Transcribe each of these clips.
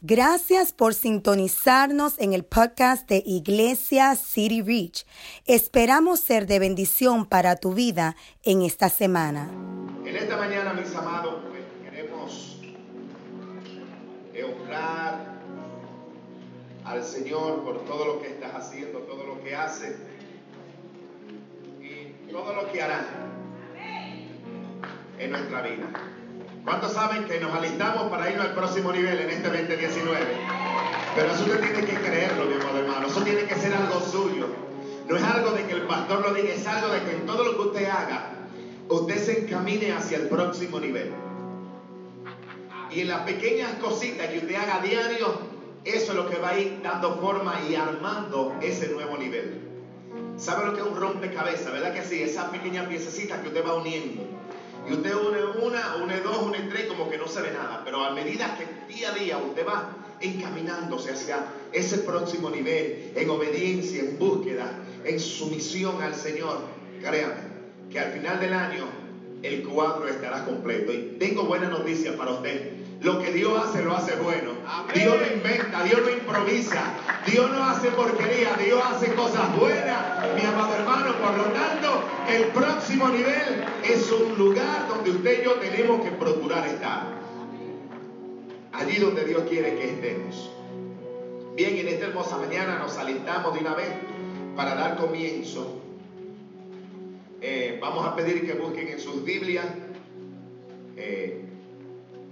Gracias por sintonizarnos en el podcast de Iglesia City Reach. Esperamos ser de bendición para tu vida en esta semana. En esta mañana, mis amados, pues, queremos honrar al Señor por todo lo que estás haciendo, todo lo que hace y todo lo que hará en nuestra vida. ¿Cuántos saben que nos alistamos para ir al próximo nivel en este 2019? Pero eso usted tiene que creerlo, mi amado hermano. Eso tiene que ser algo suyo. No es algo de que el pastor lo diga, es algo de que en todo lo que usted haga, usted se encamine hacia el próximo nivel. Y en las pequeñas cositas que usted haga diario, eso es lo que va a ir dando forma y armando ese nuevo nivel. ¿Sabe lo que es un rompecabezas? ¿Verdad que sí? Esas pequeñas piececitas que usted va uniendo. Y usted une una, une dos, une tres, como que no se ve nada. Pero a medida que día a día usted va encaminándose hacia ese próximo nivel, en obediencia, en búsqueda, en sumisión al Señor, créame que al final del año el cuadro estará completo. Y tengo buena noticia para usted. Lo que Dios hace, lo hace bueno. Dios no inventa, Dios no improvisa, Dios no hace porquería, Dios hace cosas buenas, mi amado hermano. Por lo tanto, el próximo nivel es un lugar donde usted y yo tenemos que procurar estar. Allí donde Dios quiere que estemos. Bien, en esta hermosa mañana nos alistamos de una vez para dar comienzo. Eh, vamos a pedir que busquen en sus Biblias. Eh,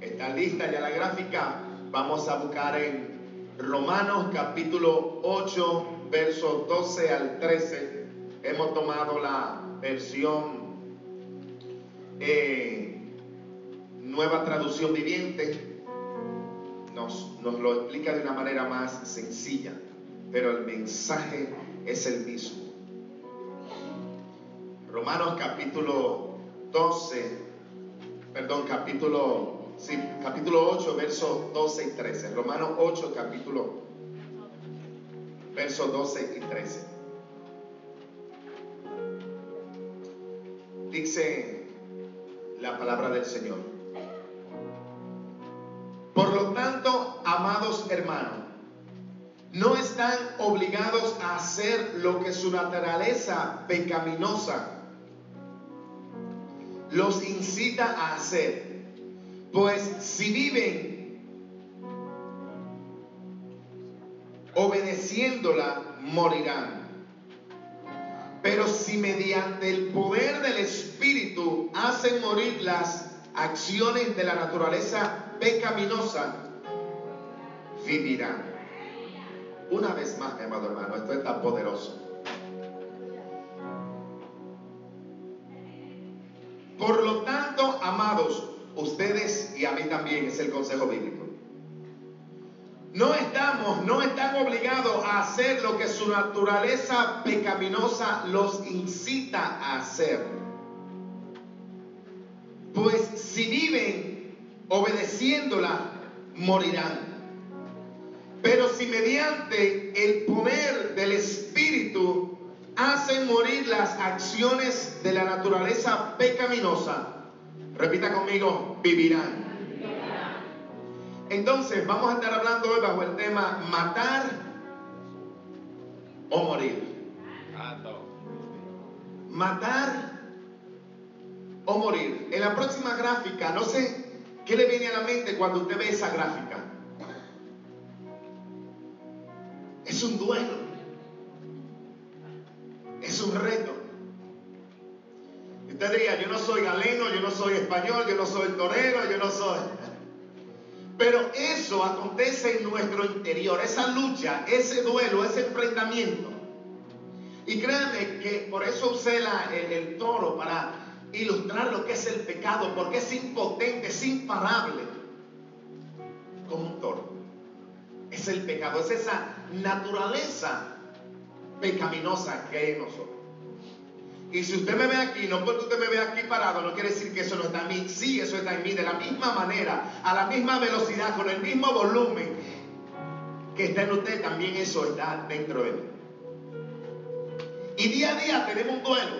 está lista ya la gráfica. Vamos a buscar en Romanos capítulo 8, versos 12 al 13. Hemos tomado la versión eh, nueva traducción viviente. Nos, nos lo explica de una manera más sencilla, pero el mensaje es el mismo. Romanos capítulo 12, perdón, capítulo, sí, capítulo 8, versos 12 y 13. Romanos 8, capítulo, versos 12 y 13. Dice la palabra del Señor. Por lo tanto, amados hermanos, no están obligados a hacer lo que su naturaleza pecaminosa los incita a hacer. Pues si viven obedeciéndola, morirán. Pero si mediante el poder del Espíritu hacen morir las acciones de la naturaleza pecaminosa, vivirán. Una vez más, mi amado hermano, esto es tan poderoso. Amados, ustedes y a mí también es el consejo bíblico. No estamos, no están obligados a hacer lo que su naturaleza pecaminosa los incita a hacer. Pues si viven obedeciéndola, morirán. Pero si mediante el poder del Espíritu hacen morir las acciones de la naturaleza pecaminosa, repita conmigo, vivirán. Entonces, vamos a estar hablando hoy bajo el tema matar o morir. Matar o morir. En la próxima gráfica, no sé qué le viene a la mente cuando usted ve esa gráfica. Es un duelo. Es un reto. Diría, yo no soy galeno, yo no soy español, yo no soy torero, yo no soy... Pero eso acontece en nuestro interior, esa lucha, ese duelo, ese enfrentamiento. Y créanme que por eso usé la, el, el toro para ilustrar lo que es el pecado, porque es impotente, es imparable, como un toro. Es el pecado, es esa naturaleza pecaminosa que hay en nosotros. Y si usted me ve aquí, no porque usted me ve aquí parado, no quiere decir que eso no está en mí. Sí, eso está en mí, de la misma manera, a la misma velocidad, con el mismo volumen que está en usted, también eso está dentro de mí. Y día a día tenemos un duelo.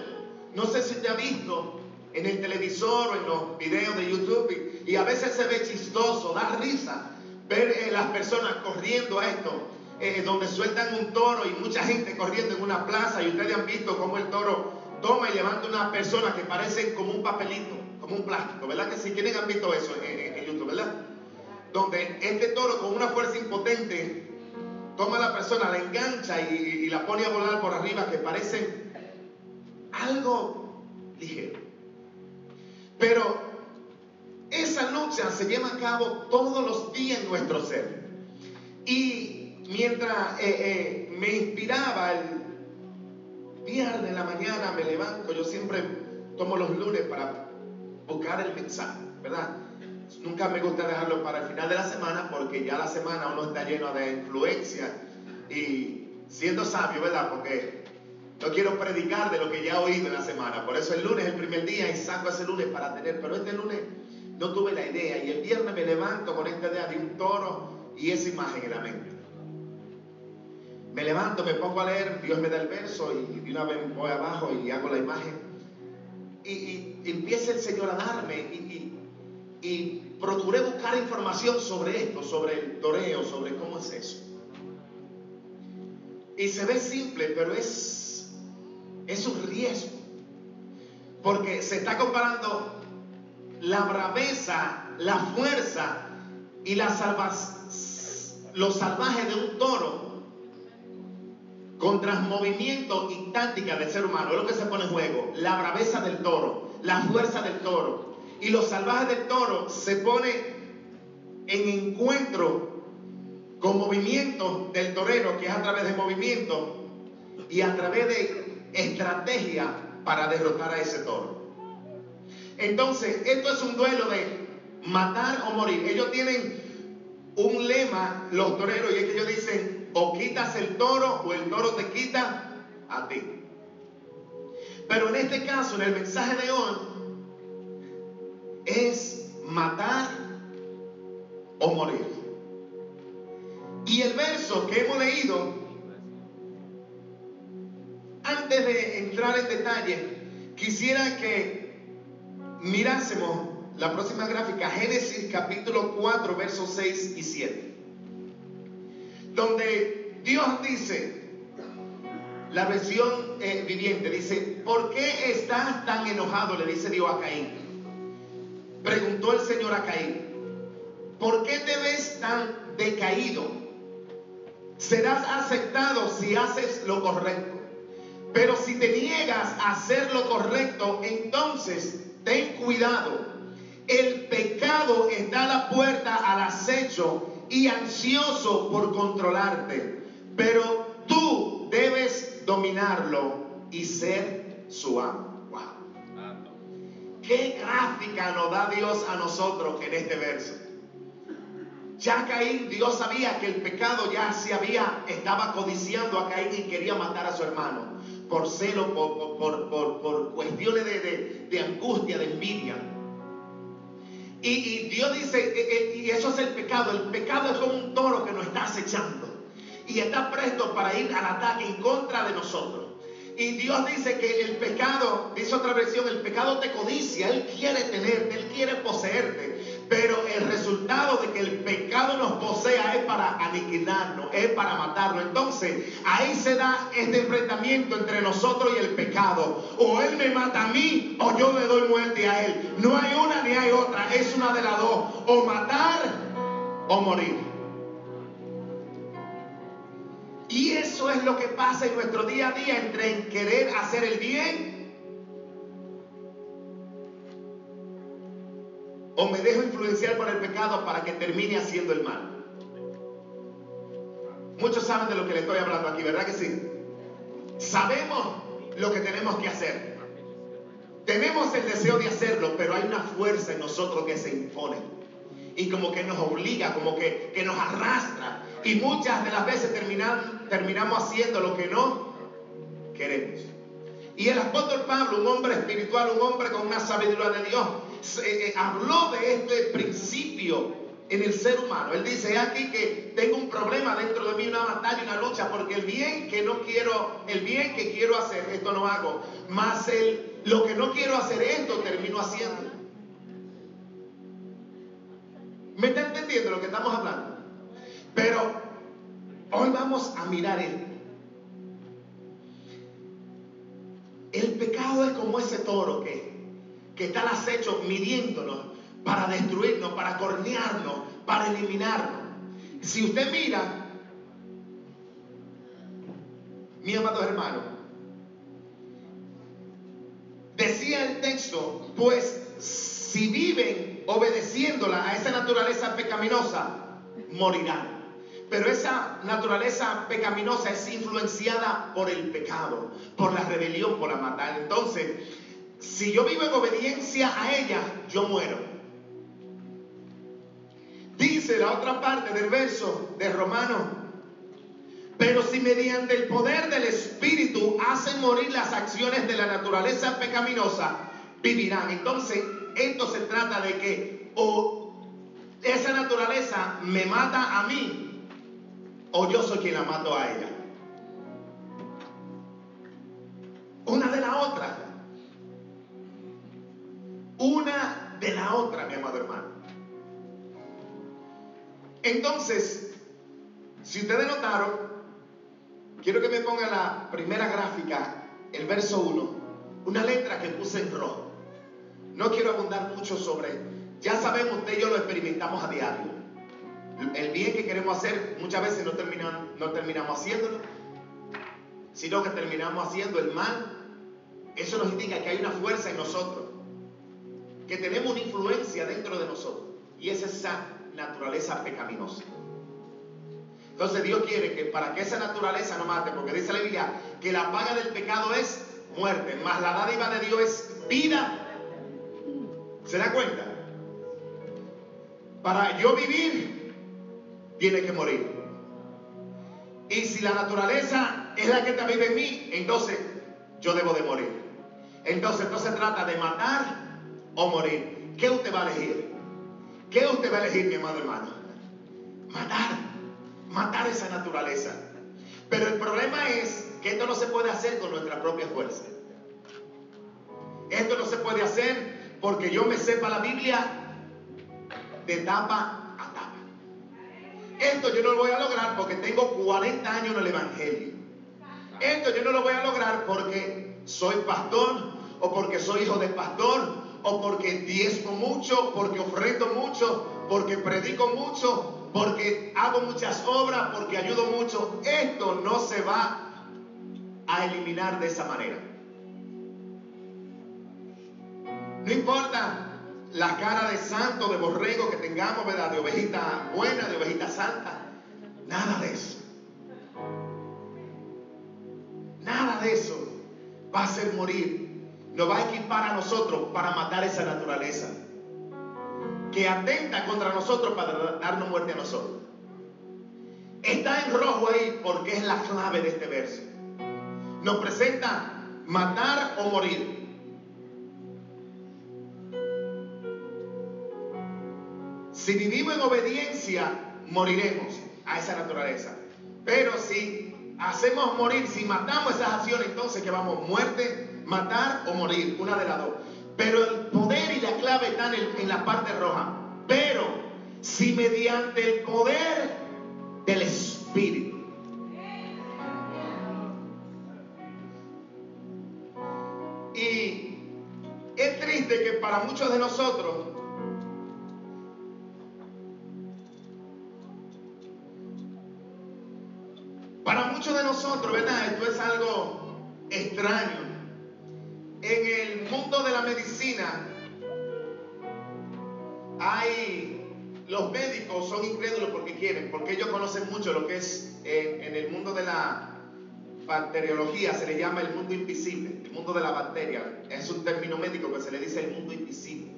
No sé si te ha visto en el televisor o en los videos de YouTube y, y a veces se ve chistoso, da risa, ver eh, las personas corriendo a esto, eh, donde sueltan un toro y mucha gente corriendo en una plaza y ustedes han visto cómo el toro toma y levanta una persona que parecen como un papelito, como un plástico, ¿verdad? Que si quieren han visto eso en, en YouTube, ¿verdad? Donde este toro con una fuerza impotente toma a la persona, la engancha y, la pone a volar por arriba que parecen algo ligero. Pero esa lucha se lleva a cabo todos los días en nuestro ser. Y mientras eh, eh, me inspiraba el viernes de la mañana, me levanto, yo siempre tomo los lunes para buscar el mensaje, ¿verdad? Nunca me gusta dejarlo para el final de la semana porque ya la semana uno está lleno de influencia y siendo sabio, ¿verdad? Porque no quiero predicar de lo que ya he oído en la semana. Por eso el lunes es el primer día y saco ese lunes para tener. Pero este lunes no tuve la idea y el viernes me levanto con esta idea de un toro y esa imagen en la mente. Me levanto, me pongo a leer, Dios me da el verso y de una vez voy abajo y hago la imagen. Y, empieza el Señor a darme y, procuré buscar información sobre esto, sobre el toreo, sobre cómo es eso. Y se ve simple, pero es, es un riesgo. Porque se está comparando la braveza, la fuerza y la los salvajes de un toro contra movimiento y táctica del ser humano. Es lo que se pone en juego. La braveza del toro, la fuerza del toro. Y los salvajes del toro se pone en encuentro con movimiento del torero, que es a través de movimiento y a través de estrategia para derrotar a ese toro. Entonces, esto es un duelo de matar o morir. Ellos tienen un lema, los toreros, y es que ellos dicen, o quitas el toro o el toro te quita a ti. Pero en este caso, en el mensaje de hoy, es matar o morir. Y el verso que hemos leído, antes de entrar en detalle, quisiera que mirásemos la próxima gráfica, Génesis capítulo 4, versos 6 y 7, donde Dios dice, la versión eh, viviente dice, ¿por qué estás tan enojado? Le dice Dios a Caín. Preguntó el Señor a Caín, ¿por qué te ves tan decaído? serás aceptado si haces lo correcto. Pero si te niegas a hacer lo correcto, entonces ten cuidado. El pecado está a la puerta al acecho y ansioso por controlarte. Pero tú debes dominarlo y ser su amo. Qué gráfica nos da Dios a nosotros en este verso. Ya Caín, Dios sabía que el pecado ya se había, estaba codiciando a Caín y quería matar a su hermano. Por celo, por, por, cuestiones de, angustia, de envidia. Y, Dios dice, eh, eh, y eso es el pecado. El pecado es como un toro que nos está acechando. Y está presto para ir al ataque en contra de nosotros. Y Dios dice que el pecado, dice otra versión, el pecado te codicia, Él quiere tenerte, Él quiere poseerte. Pero el resultado de que el pecado nos posea es para aniquilarnos, es para matarnos. Entonces, ahí se da este enfrentamiento entre nosotros y el pecado. O Él me mata a mí o yo le doy muerte a Él. No hay una ni hay otra, es una de las dos. O matar o morir. Y eso es lo que pasa en nuestro día a día entre querer hacer el bien o me dejo influenciar por el pecado para que termine haciendo el mal. Muchos saben de lo que le estoy hablando aquí, ¿verdad que sí? Sabemos lo que tenemos que hacer. Tenemos el deseo de hacerlo, pero hay una fuerza en nosotros que se impone. Y como que nos obliga, como que, que nos arrastra. Y muchas de las veces terminamos haciendo lo que no queremos. Y el apóstol Pablo, un hombre espiritual, un hombre con una sabiduría de Dios, eh, habló de este principio en el ser humano. Él dice aquí que tengo un problema dentro de mí, una batalla, una lucha, porque el bien que no quiero, el bien que quiero hacer, esto no hago. Más el, lo que no quiero hacer, esto termino haciendo. ¿Me está entendiendo lo que estamos hablando? Hoy vamos a mirar esto. El pecado es como ese toro que, que está al acecho midiéndonos para destruirnos, para cornearnos, para eliminarnos. Si usted mira, mi amado hermano, decía el texto, pues si viven obedeciéndola a esa naturaleza pecaminosa, morirán. Pero esa naturaleza pecaminosa es influenciada por el pecado, por la rebelión, por la maldad. Entonces, si yo vivo en obediencia a ella, yo muero. Dice la otra parte del verso de Romano, pero si mediante el poder del Espíritu hacen morir las acciones de la naturaleza pecaminosa, vivirán. Entonces, esto se trata de que o esa naturaleza me mata a mí o yo soy quien la mato a ella. Entonces, si ustedes notaron, quiero que me pongan la primera gráfica, el verso 1, una letra que puse en rojo. No quiero abundar mucho sobre, ya sabemos, usted y yo lo experimentamos a diario. El bien que queremos hacer muchas veces no, no terminamos haciéndolo, sino que terminamos haciendo el mal. Eso nos indica que hay una fuerza en nosotros, que tenemos una influencia dentro de nosotros, y es esa naturaleza pecaminosa. Entonces Dios quiere que para que esa naturaleza no mate, porque dice la Biblia que la paga del pecado es muerte, más la dádiva de Dios es vida ¿Se da cuenta? Para yo vivir, tiene que morir. Y si la naturaleza es la que está vive en mí, entonces yo debo de morir. Entonces, no se trata de matar o morir. ¿Qué usted va a elegir? ¿Qué usted va a elegir, mi amado hermano? Matar. Matar esa naturaleza. Pero el problema es que esto no se puede hacer con nuestra propia fuerza. Esto no se puede hacer porque yo me sepa la Biblia de tapa a tapa. Esto yo no lo voy a lograr porque tengo 40 años en el Evangelio. Esto yo no lo voy a lograr porque soy pastor o porque soy hijo de pastor o porque diezmo mucho, porque ofrendo mucho, porque predico mucho, porque hago muchas obras, porque ayudo mucho. Esto no se va a eliminar de esa manera. No importa la cara de santo, de borrego que tengamos, ¿verdad? De ovejita buena, de ovejita santa. Nada de eso. Nada de eso va a hacer morir. Nos va a equipar a nosotros para matar esa naturaleza. Que atenta contra nosotros para darnos muerte a nosotros. Está en rojo ahí porque es la clave de este verso. Nos presenta matar o morir. Si vivimos en obediencia, moriremos a esa naturaleza. Pero si hacemos morir, si matamos esas acciones, entonces que vamos, muerte, matar o morir, una de las dos. Pero el poder y la clave están en, la parte roja. Pero si mediante el poder del Espíritu, Y es triste que para muchos de nosotros muchos de nosotros, ¿verdad? Esto es algo extraño. Medicina hay, los médicos son incrédulos porque quieren, porque ellos conocen mucho lo que es en, el mundo de la bacteriología, se le llama el mundo invisible, el mundo de la bacteria. Es un término médico que se le dice el mundo invisible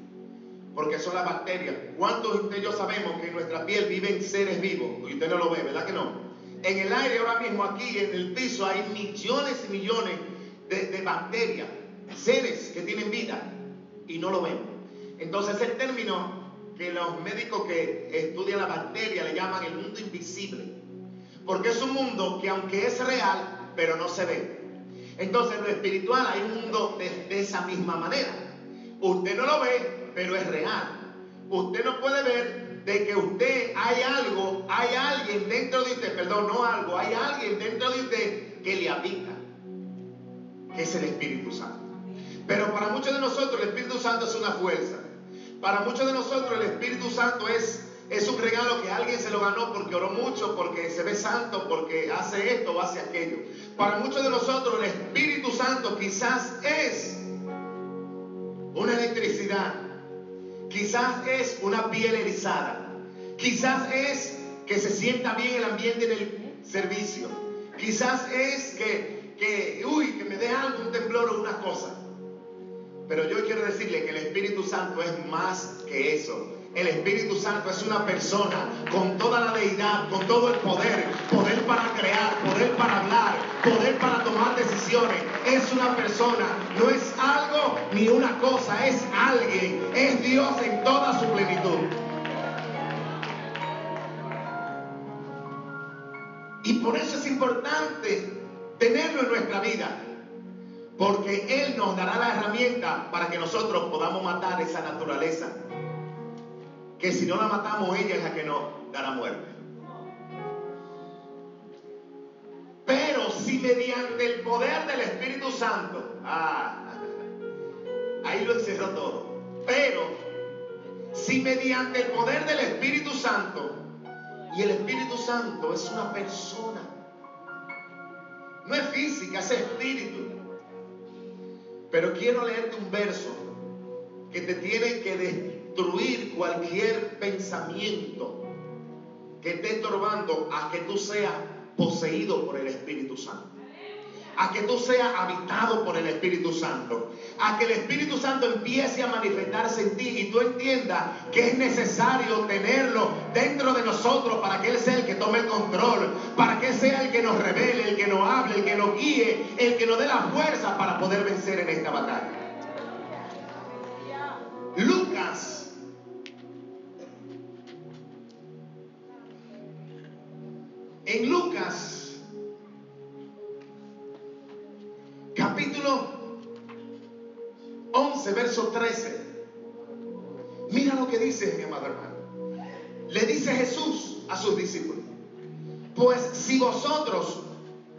porque son las bacterias. ¿Cuántos de ellos sabemos que en nuestra piel viven seres vivos? Y usted no lo ve, ¿verdad que no? En el aire ahora mismo aquí, en el piso, hay millones y millones de, bacterias, seres que tienen vida y no lo ven. Entonces el término que los médicos que estudian la bacteria le llaman el mundo invisible. Porque es un mundo que aunque es real, pero no se ve. Entonces en lo espiritual hay un mundo de, de esa misma manera. Usted no lo ve, pero es real. Usted no puede ver de que usted hay algo, hay alguien dentro de usted, perdón, no algo, hay alguien dentro de usted que le habita, que es el Espíritu Santo. Pero para muchos de nosotros el Espíritu Santo es una fuerza. Para muchos de nosotros el Espíritu Santo es, es un regalo que alguien se lo ganó porque oró mucho, porque se ve santo, porque hace esto o hace aquello. Para muchos de nosotros el Espíritu Santo quizás es una electricidad, quizás es una piel erizada, quizás es que se sienta bien el ambiente en el servicio, quizás es que, que uy, que me dé algo, un temblor o una cosa. Pero yo quiero decirle que el Espíritu Santo es más que eso. El Espíritu Santo es una persona con toda la deidad, con todo el poder, poder para crear, poder para hablar, poder para tomar decisiones. Es una persona, no es algo ni una cosa, es alguien, es Dios en toda su plenitud. Y por eso es importante tenerlo en nuestra vida. Porque Él nos dará la herramienta para que nosotros podamos matar esa naturaleza. Que si no la matamos, ella es la que nos dará muerte. Pero si mediante el poder del Espíritu Santo, ah, ahí lo encerró todo. Pero si mediante el poder del Espíritu Santo, y el Espíritu Santo es una persona, no es física, es espíritu. Pero quiero leerte un verso que te tiene que destruir cualquier pensamiento que esté estorbando a que tú seas poseído por el Espíritu Santo. A que tú seas habitado por el Espíritu Santo. A que el Espíritu Santo empiece a manifestarse en ti y tú entiendas que es necesario tenerlo dentro de nosotros para que Él sea el que tome el control, para que Él sea el que nos revele, el que nos hable, el que nos guíe, el que nos dé la fuerza para poder vencer en esta batalla. Lucas En Lucas, 11, verso 13. Mira lo que dice mi amado hermano. Le dice Jesús a sus discípulos. Pues si vosotros,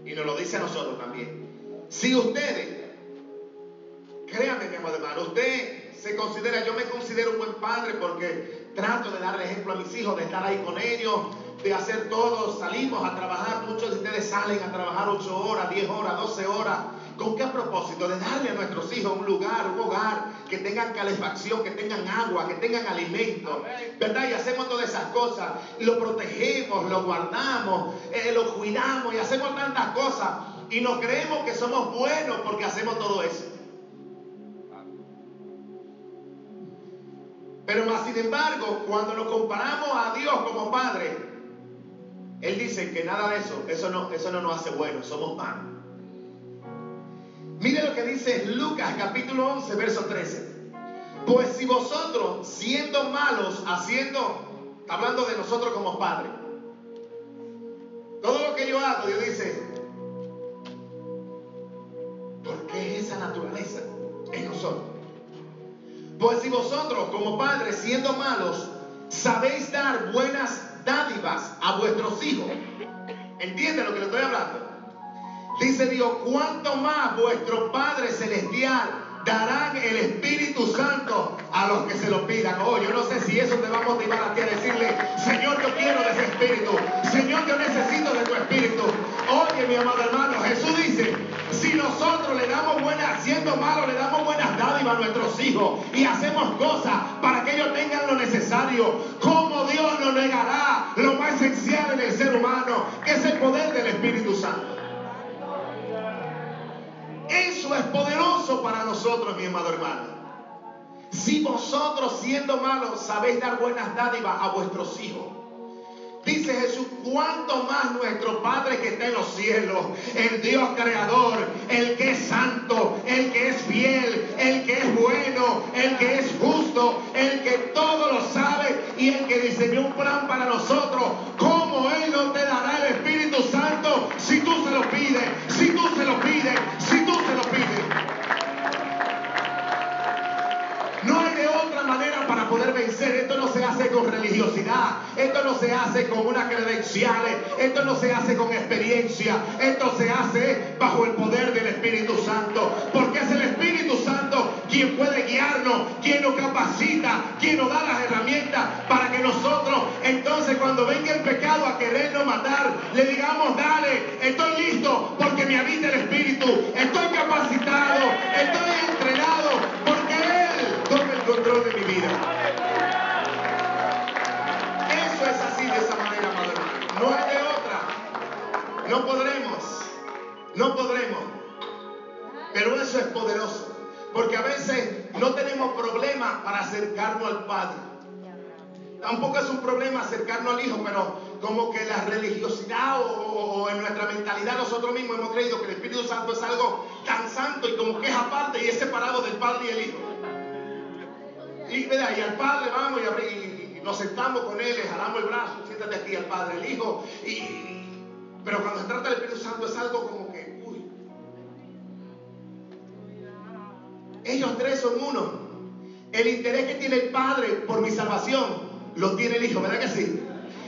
y nos lo dice a nosotros también, si ustedes, créanme mi amado hermano, usted se considera, yo me considero un buen padre porque trato de darle ejemplo a mis hijos, de estar ahí con ellos, de hacer todo, salimos a trabajar, muchos de ustedes salen a trabajar 8 horas, 10 horas, 12 horas. ¿Con qué propósito? De darle a nuestros hijos un lugar, un hogar, que tengan calefacción, que tengan agua, que tengan alimento. ¿Verdad? Y hacemos todas esas cosas. Lo protegemos, lo guardamos, eh, lo cuidamos y hacemos tantas cosas. Y nos creemos que somos buenos porque hacemos todo eso. Pero más sin embargo, cuando nos comparamos a Dios como Padre, Él dice que nada de eso, eso no, eso no nos hace buenos, somos malos. Mire lo que dice Lucas capítulo 11, verso 13. Pues si vosotros, siendo malos, haciendo, hablando de nosotros como padres, todo lo que yo hago, Dios dice, porque es esa naturaleza en nosotros. Pues si vosotros como padres, siendo malos, sabéis dar buenas dádivas a vuestros hijos, ¿entiende lo que le estoy hablando? Dice Dios, cuánto más vuestro Padre Celestial darán el Espíritu Santo a los que se lo pidan. Oh, yo no sé si eso te va a motivar a ti a decirle, Señor, yo quiero de ese Espíritu. Señor, yo necesito de tu Espíritu. Oye, mi amado hermano, Jesús dice, si nosotros le damos buenas, siendo malos, le damos buenas dádivas a nuestros hijos y hacemos cosas para que ellos tengan lo necesario, ¿cómo Dios nos negará lo más esencial en el ser humano, que es el poder del Espíritu Santo? Eso es poderoso para nosotros, mi amado hermano. Si vosotros siendo malos sabéis dar buenas dádivas a vuestros hijos. Dice Jesús, cuánto más nuestro Padre que está en los cielos, el Dios creador, el que es santo, el que es fiel, el que es bueno, el que es justo, el que todo lo sabe y el que diseñó un plan para nosotros, hace con religiosidad. Esto no se hace con unas credenciales, esto no se hace con experiencia, esto se hace bajo el poder del Espíritu Santo, porque es el Espíritu Santo quien puede guiarnos, quien nos capacita, quien nos da las herramientas para que nosotros entonces cuando venga el pecado a querernos matar, le digamos, dale, estoy listo porque me habita el Espíritu, estoy capacitado, estoy No podremos. No podremos. Pero eso es poderoso. Porque a veces no tenemos problema para acercarnos al Padre. Tampoco es un problema acercarnos al Hijo, pero como que la religiosidad o, en nuestra mentalidad nosotros mismos hemos creído que el Espíritu Santo es algo tan santo y como que es aparte y es separado del Padre y el Hijo. Y, y al Padre vamos y, nos sentamos con Él, jalamos el brazo, siéntate aquí al Padre, el Hijo. Y, pero cuando se trata del Espíritu Santo es algo como que, uy. Ellos tres son uno. El interés que tiene el Padre por mi salvación lo tiene el Hijo, ¿verdad que sí?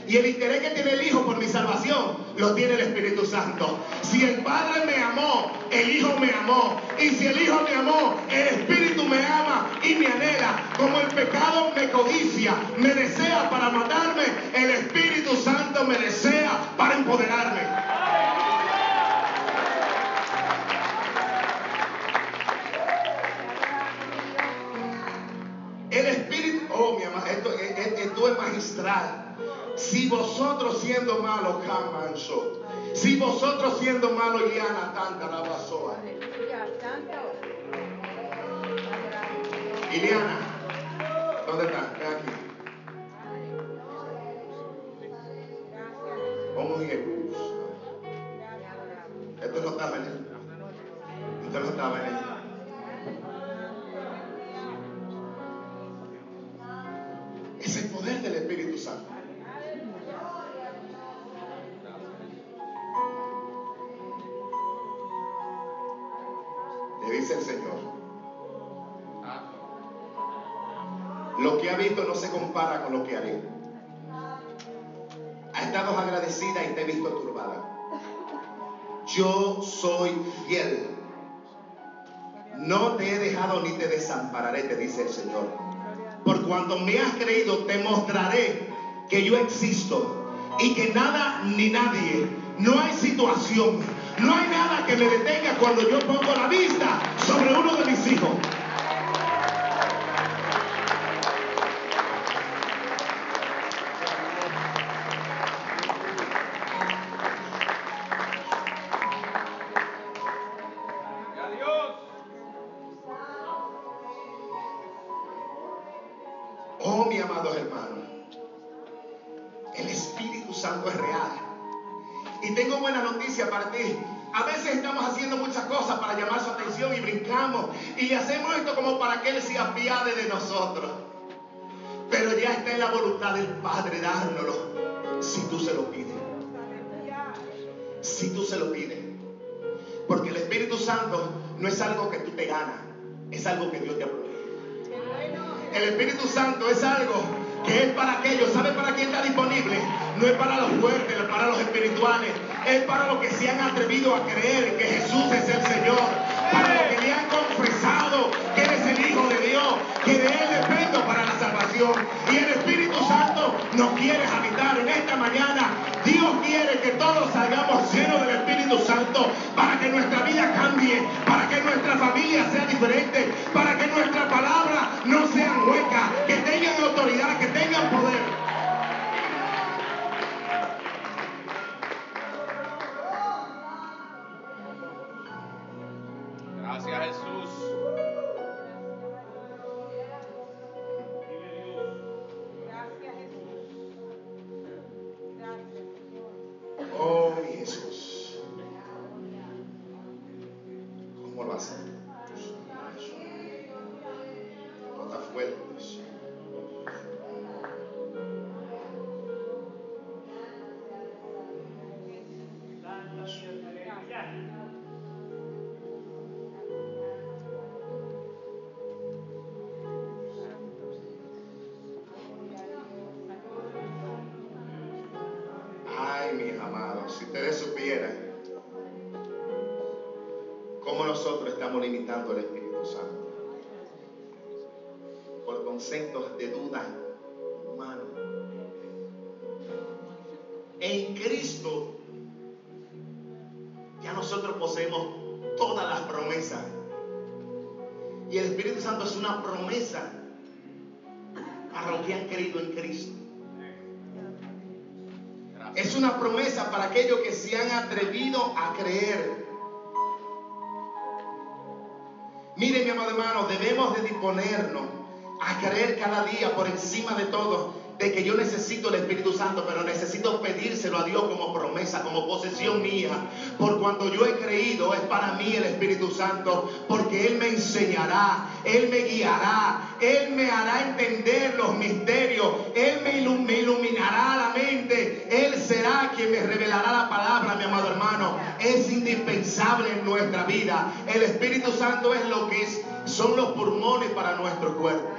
Y el interés que tiene el Hijo por mi salvación lo tiene el Espíritu Santo. Si el Padre me amó, el Hijo me amó. Y si el Hijo me amó, el Espíritu me ama y me anhela. Como el pecado me codicia, me desea para matarme, el Espíritu Santo me desea para empoderarme. El Espíritu, oh mi amado, esto, esto es magistral. Si vosotros siendo malos, Camanso. Si vosotros siendo malos, Iliana, tanta la basoa. Iliana, ¿dónde está? Ven aquí. Vamos en con lo que haré. Ha estado agradecida y te he visto turbada. Yo soy fiel. No te he dejado ni te desampararé, te dice el Señor. Por cuanto me has creído, te mostraré que yo existo y que nada ni nadie, no hay situación, no hay nada que me detenga cuando yo pongo la vista sobre uno de mis hijos. Oh, mi amado hermano, el Espíritu Santo es real. Y tengo buena noticia para ti. A veces estamos haciendo muchas cosas para llamar su atención y brincamos y hacemos esto como para que Él se apiade de nosotros. Pero ya está en la voluntad del Padre dárnoslo si tú se lo pides. Si tú se lo pides. Porque el Espíritu Santo no es algo que tú te ganas, es algo que Dios te aprueba. El Espíritu Santo es algo que es para aquellos. ¿Sabe para quién está disponible? No es para los fuertes, es para los espirituales. Es para los que se han atrevido a creer que Jesús es el Señor. Para los que le han confesado que Él es el Hijo de Dios. Que de Él dependo para la salvación. Y el Espíritu Santo nos quiere habitar en esta mañana. Dios quiere que todos salgamos llenos del Espíritu Santo para que nuestra vida cambie, para nuestra familia sea diferente, para que nuestra palabra no sea hueca, que tengan autoridad, Mire, mi amado hermano, debemos de disponernos a creer cada día por encima de todo de que yo necesito el Espíritu Santo, pero necesito pedírselo a Dios como promesa, como posesión mía. Por cuando yo he creído, es para mí el Espíritu Santo, porque Él me enseñará, Él me guiará, Él me hará entender los misterios, Él me, iluminará la mente, Él será quien me revelará la palabra, mi amado hermano. Es indispensable en nuestra vida. El Espíritu Santo es lo que es, son los pulmones para nuestro cuerpo.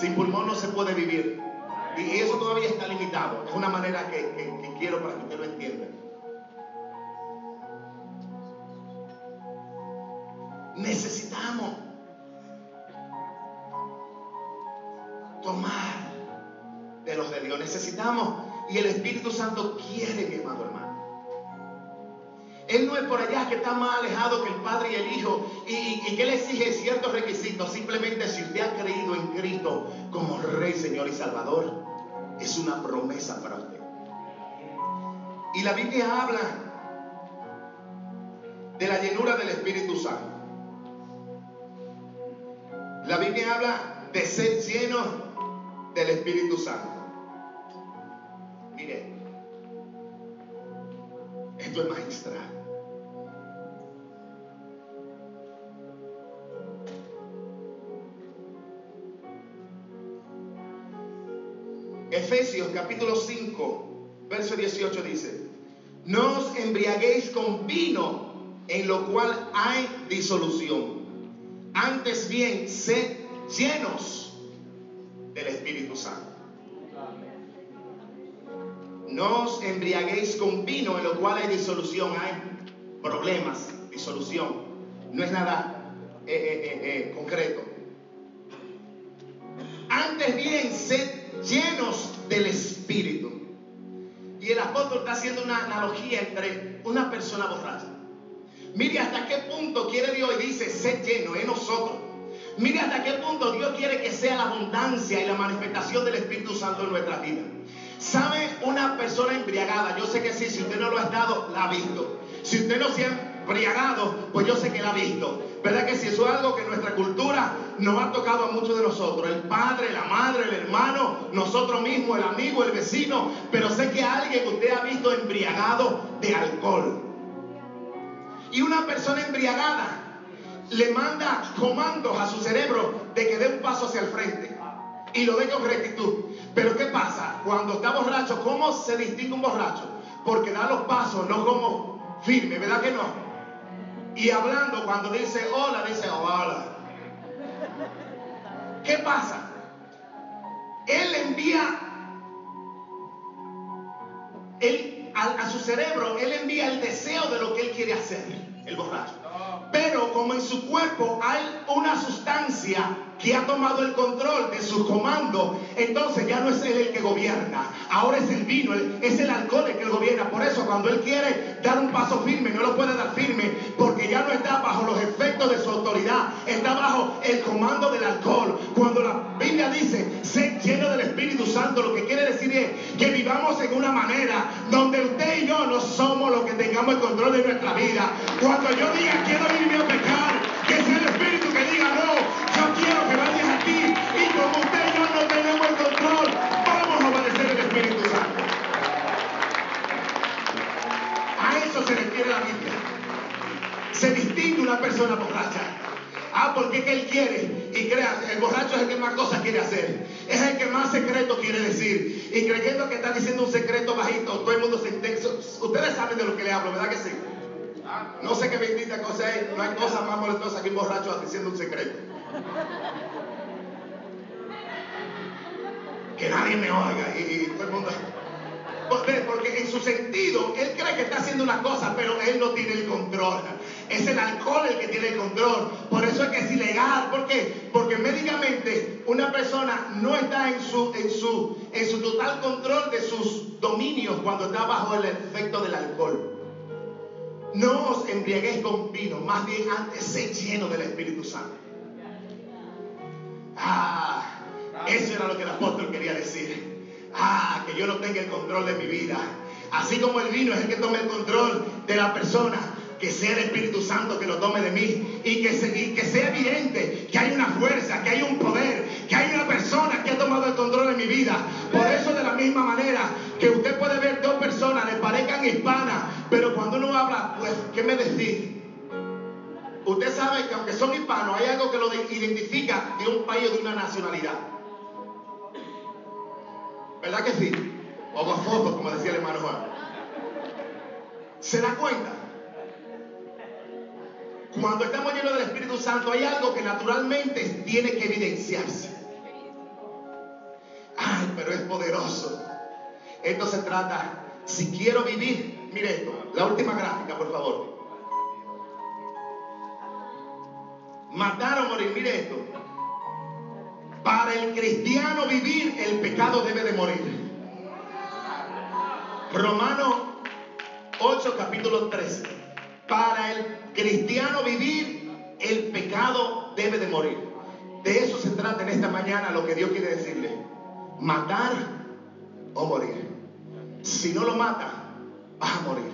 Sin pulmón no se puede vivir. Y eso todavía está limitado. Es una manera que, quiero para que usted lo entienda. Necesitamos tomar de los de Dios. Necesitamos. Y el Espíritu Santo quiere, mi amado hermano. Él no es por allá que está más alejado que el Padre y el Hijo y, que le exige ciertos requisitos. Simplemente si usted ha creído en Cristo como Rey, Señor y Salvador, es una promesa para usted. Y la Biblia habla de la llenura del Espíritu Santo. La Biblia habla de ser lleno del Espíritu Santo. Mire, esto es magistral. Capítulo 5, verso 18 dice, no os embriaguéis con vino en lo cual hay disolución. Antes bien, sed llenos del Espíritu Santo. No os embriaguéis con vino en lo cual hay disolución, hay problemas, disolución. No es nada eh, eh, eh, concreto. Antes bien, sed llenos del Espíritu. Y el apóstol está haciendo una analogía entre una persona borracha. Mire hasta qué punto quiere Dios y dice, sé lleno en nosotros. Mire hasta qué punto Dios quiere que sea la abundancia y la manifestación del Espíritu Santo en nuestra vida. ¿Sabe una persona embriagada? Yo sé que sí, si usted no lo ha estado, la ha visto. Si usted no se ha embriagado, pues yo sé que la ha visto. ¿Verdad que si eso es algo que nuestra cultura nos ha tocado a muchos de nosotros? El padre, la madre, el hermano, nosotros mismos, el amigo, el vecino. Pero sé que alguien que usted ha visto embriagado de alcohol. Y una persona embriagada le manda comandos a su cerebro de que dé un paso hacia el frente y lo dé con rectitud. Pero ¿qué pasa? Cuando está borracho, ¿cómo se distingue un borracho? Porque da los pasos, no como firme, ¿verdad que no? Y hablando, cuando dice hola, dice hola. ¿Qué pasa? Él envía él, a, a, su cerebro, él envía el deseo de lo que él quiere hacer, el borracho. Pero como en su cuerpo hay una sustancia que ha tomado el control de su comando, entonces ya no es él el que gobierna. Ahora es el vino, es el alcohol el que gobierna. Por eso cuando él quiere dar un paso firme, no lo puede dar firme, porque ya no está bajo los efectos de su autoridad, está bajo el comando del alcohol. Cuando la Biblia dice, sé lleno del Espíritu Santo, lo que quiere decir es que vivamos en una manera donde usted y yo no somos que tengamos el control de nuestra vida. Cuando yo diga quiero vivir a pecar, que sea el Espíritu que diga no, yo quiero que vayas aquí y como usted y no tenemos el control, vamos a obedecer el Espíritu Santo. A eso se refiere la Biblia. Se distingue una persona borracha. Ah, porque que él quiere. Y el borracho es el que más cosas quiere hacer. Es el que más secreto quiere decir. Y creyendo que está diciendo un secreto bajito, todo el mundo se Ustedes saben de lo que le hablo, ¿verdad que sí? No sé qué bendita cosa es. No hay cosa más molestosa que un borracho diciendo un secreto. Que nadie me oiga y, todo el mundo. Porque en su sentido, él cree que está haciendo una cosa, pero él no tiene el control. Es el alcohol el que tiene el control. Por eso es que es ilegal. ¿Por qué? Porque médicamente una persona no está en su, en su, en su total control de sus dominios cuando está bajo el efecto del alcohol. No os embriaguéis con vino, más bien antes sé lleno del Espíritu Santo. Ah, eso era lo que el apóstol quería decir. Ah, que yo no tenga el control de mi vida. Así como el vino es el que toma el control de la persona, que sea el Espíritu Santo que lo tome de mí y que, sea evidente que hay una fuerza, que hay un poder, que hay una persona que ha tomado el control de mi vida. Por eso de la misma manera que usted puede ver dos personas, le parezcan hispanas, pero cuando uno habla, pues, ¿qué me decís? Usted sabe que aunque son hispanos, hay algo que lo identifica de un país o de una nacionalidad. ¿Verdad que sí? O como decía el hermano Juan. ¿Se da cuenta? Cuando estamos llenos del Espíritu Santo hay algo que naturalmente tiene que evidenciarse. Ay, pero es poderoso. Esto se trata, si quiero vivir, mire esto, la última gráfica, por favor. Matar o morir, mire esto. Para el cristiano vivir, el pecado debe de morir. Romano 8, capítulo 13. Para el cristiano vivir, el pecado debe de morir. De eso se trata en esta mañana lo que Dios quiere decirle. Matar o morir. Si no lo mata, vas a morir.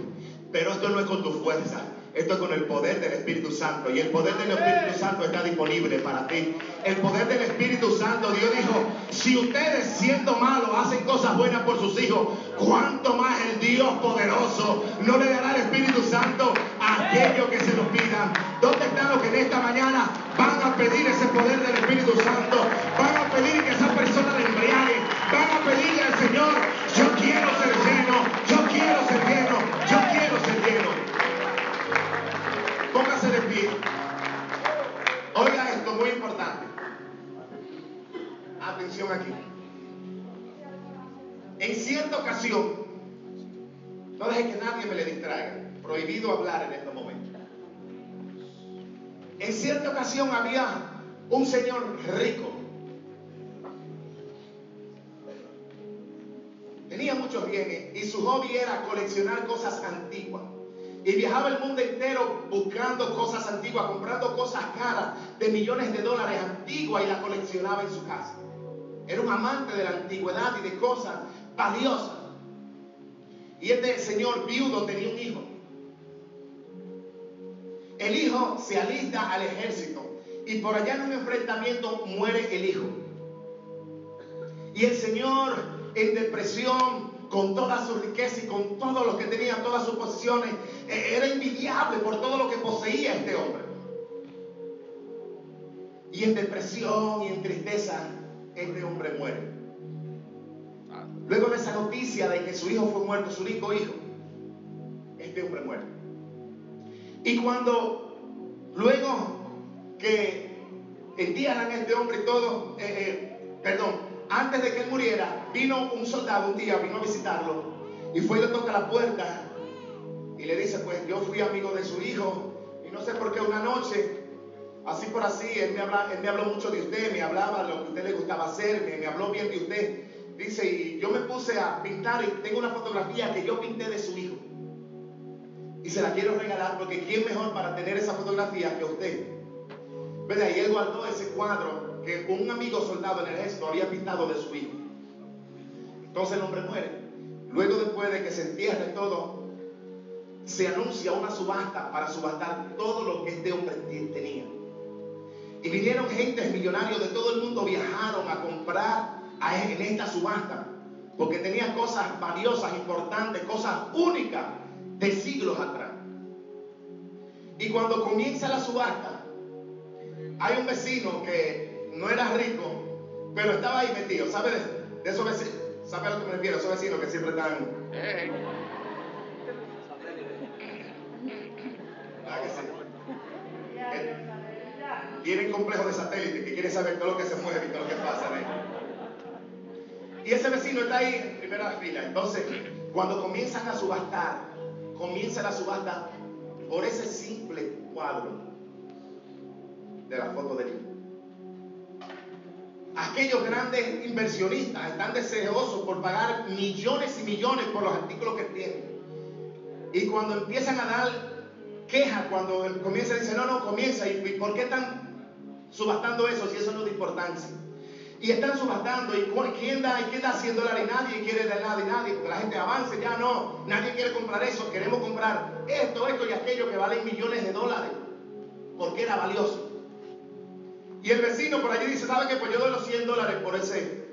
Pero esto no es con tu fuerza. Esto es con el poder del Espíritu Santo. Y el poder del Espíritu Santo está disponible para ti. El poder del Espíritu Santo, Dios dijo, si ustedes siendo malos hacen cosas buenas por sus hijos, ¿cuánto más el Dios poderoso no le dará el Espíritu Santo a aquellos que se lo pidan? ¿Dónde están los que en esta mañana van a pedir ese poder del Espíritu Santo? Van a pedir que esa persona le embriague. Van a pedirle al Señor, yo quiero ser lleno, yo quiero ser lleno, yo quiero ser lleno. Póngase de pie. Oiga esto, muy importante. Atención aquí. En cierta ocasión, no deje que nadie me le distraiga. Prohibido hablar en estos momentos. En cierta ocasión había un señor rico. Tenía muchos bienes y su hobby era coleccionar cosas antiguas. Y viajaba el mundo entero buscando cosas antiguas, comprando cosas caras de millones de dólares antiguas y las coleccionaba en su casa. Era un amante de la antigüedad y de cosas valiosas. Y este señor viudo tenía un hijo. El hijo se alista al ejército y por allá en un enfrentamiento muere el hijo. Y el señor en depresión, con toda su riqueza y con todo lo que tenía, todas sus posiciones, eh, era envidiable por todo lo que poseía este hombre. Y en depresión y en tristeza, este hombre muere. Luego de esa noticia de que su hijo fue muerto, su único hijo, este hombre muere. Y cuando luego que entierran a este hombre y todo, eh, eh, perdón, antes de que él muriera, vino un soldado un día, vino a visitarlo y fue y le toca la puerta y le dice, pues yo fui amigo de su hijo y no sé por qué una noche, así por así, él me, habló mucho de usted, me hablaba de lo que usted le gustaba hacer, me, me habló bien de usted. Dice, y yo me puse a pintar y tengo una fotografía que yo pinté de su hijo. Y se la quiero regalar porque ¿quién mejor para tener esa fotografía que usted? ¿Verdad? Y él guardó ese cuadro que un amigo soldado en el ejército había pintado de su hijo. Entonces el hombre muere. Luego después de que se entierre todo, se anuncia una subasta para subastar todo lo que este hombre tenía. Y vinieron gentes millonarios de todo el mundo, viajaron a comprar a él en esta subasta, porque tenía cosas valiosas, importantes, cosas únicas de siglos atrás. Y cuando comienza la subasta, hay un vecino que no era rico, pero estaba ahí metido. ¿Sabe de, esos vecinos? ¿Sabe a lo que me refiero? Esos vecinos que siempre están. tienen complejo de satélite que quieren saber todo lo que se mueve y todo lo que pasa. Y ese vecino está ahí en primera fila. Entonces, Cuando comienzan a subastar, comienza la subasta por ese simple cuadro de la foto del hijo. Aquellos grandes inversionistas están deseosos por pagar millones y millones por los artículos que tienen. Y cuando empiezan a dar quejas, cuando comienza decir, no, no, comienza, ¿y por qué están subastando eso si eso no es de importancia? Y están subastando, ¿y quién da, y quién da 100 dólares? Nadie quiere dar nada y nadie, porque la gente avance, ya no, nadie quiere comprar eso, queremos comprar esto, esto y aquello que valen millones de dólares, porque era valioso. Y el vecino por allí dice, ¿sabe qué? Pues yo doy los 100 dólares por, ese,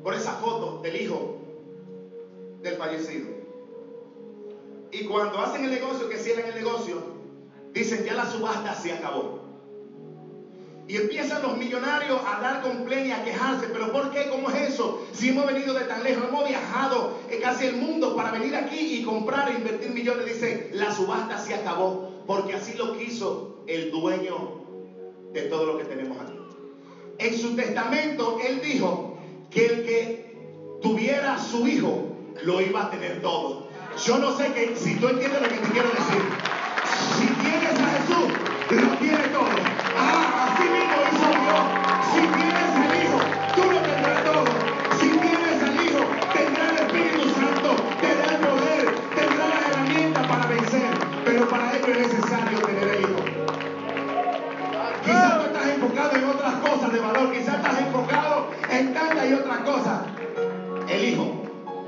por esa foto del hijo del fallecido. Y cuando hacen el negocio, que cierran el negocio, dicen, ya la subasta se acabó. Y empiezan los millonarios a dar complaint y a quejarse. ¿Pero por qué? ¿Cómo es eso? Si hemos venido de tan lejos, hemos viajado casi el mundo para venir aquí y comprar e invertir millones. Dice, la subasta se acabó. Porque así lo quiso el dueño de todo lo que tenemos aquí. En su testamento, él dijo que el que tuviera su hijo lo iba a tener todo. Yo no sé que, si tú entiendes lo que te quiero decir.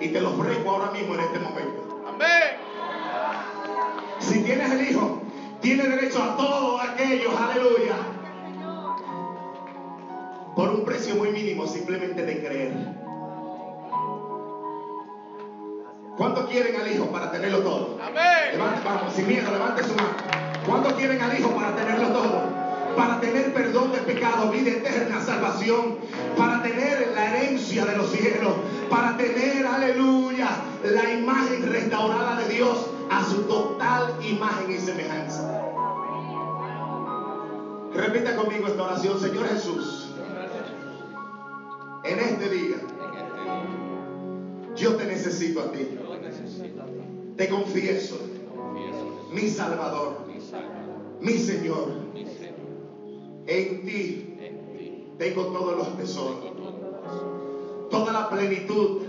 Y te lo ofrezco ahora mismo en este momento. Amén. Si tienes el Hijo, tienes derecho a todos aquellos, aleluya. Por un precio muy mínimo, simplemente de creer. ¿Cuántos quieren al Hijo para tenerlo todo? Amén. Levante, vamos, sin miedo, levante su mano. ¿Cuántos quieren al Hijo para tenerlo todo? Para tener perdón de pecado, vida eterna, salvación. Para tener la herencia de los cielos. Para tener, aleluya, la imagen restaurada de Dios a su total imagen y semejanza. Repita conmigo esta oración, Señor Jesús. En este día, yo te necesito a ti. Te confieso, mi Salvador, mi Señor. En ti En ti tengo todos los tesoros, toda la plenitud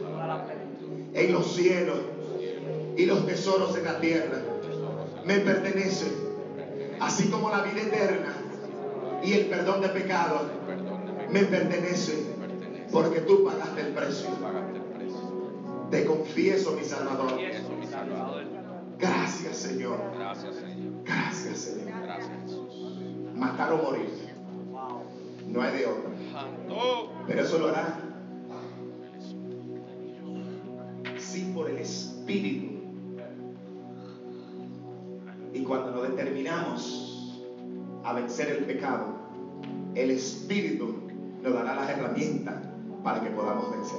en los cielos y los tesoros en la tierra. Me pertenece, así como la vida eterna y el perdón de pecados me pecado, pertenece, pertenece. porque tú pagaste el precio. Te confieso, mi Salvador. Gracias, Señor. Gracias, Señor. Gracias, Señor. Matar o morir. No hay de otra. Pero eso lo hará Y cuando nos determinamos a vencer el pecado, el Espíritu nos dará las herramientas para que podamos vencer.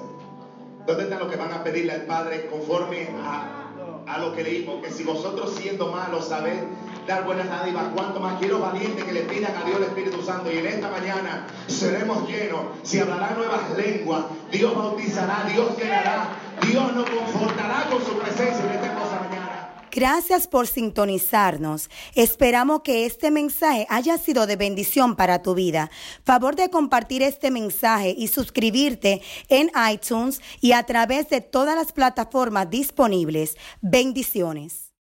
¿Dónde están los que van a pedirle al Padre conforme a, a lo que leímos? Que si vosotros siendo malos sabéis dar buenas dádivas, cuanto más quiero valientes que le pidan a Dios el Espíritu Santo. Y en esta mañana seremos llenos. Si hablará nuevas lenguas, Dios bautizará, Dios llenará, Dios nos confortará con su presencia en esta hermosa mañana. Gracias por sintonizarnos. Esperamos que este mensaje haya sido de bendición para tu vida. Favor de compartir este mensaje y suscribirte en iTunes y a través de todas las plataformas disponibles. Bendiciones.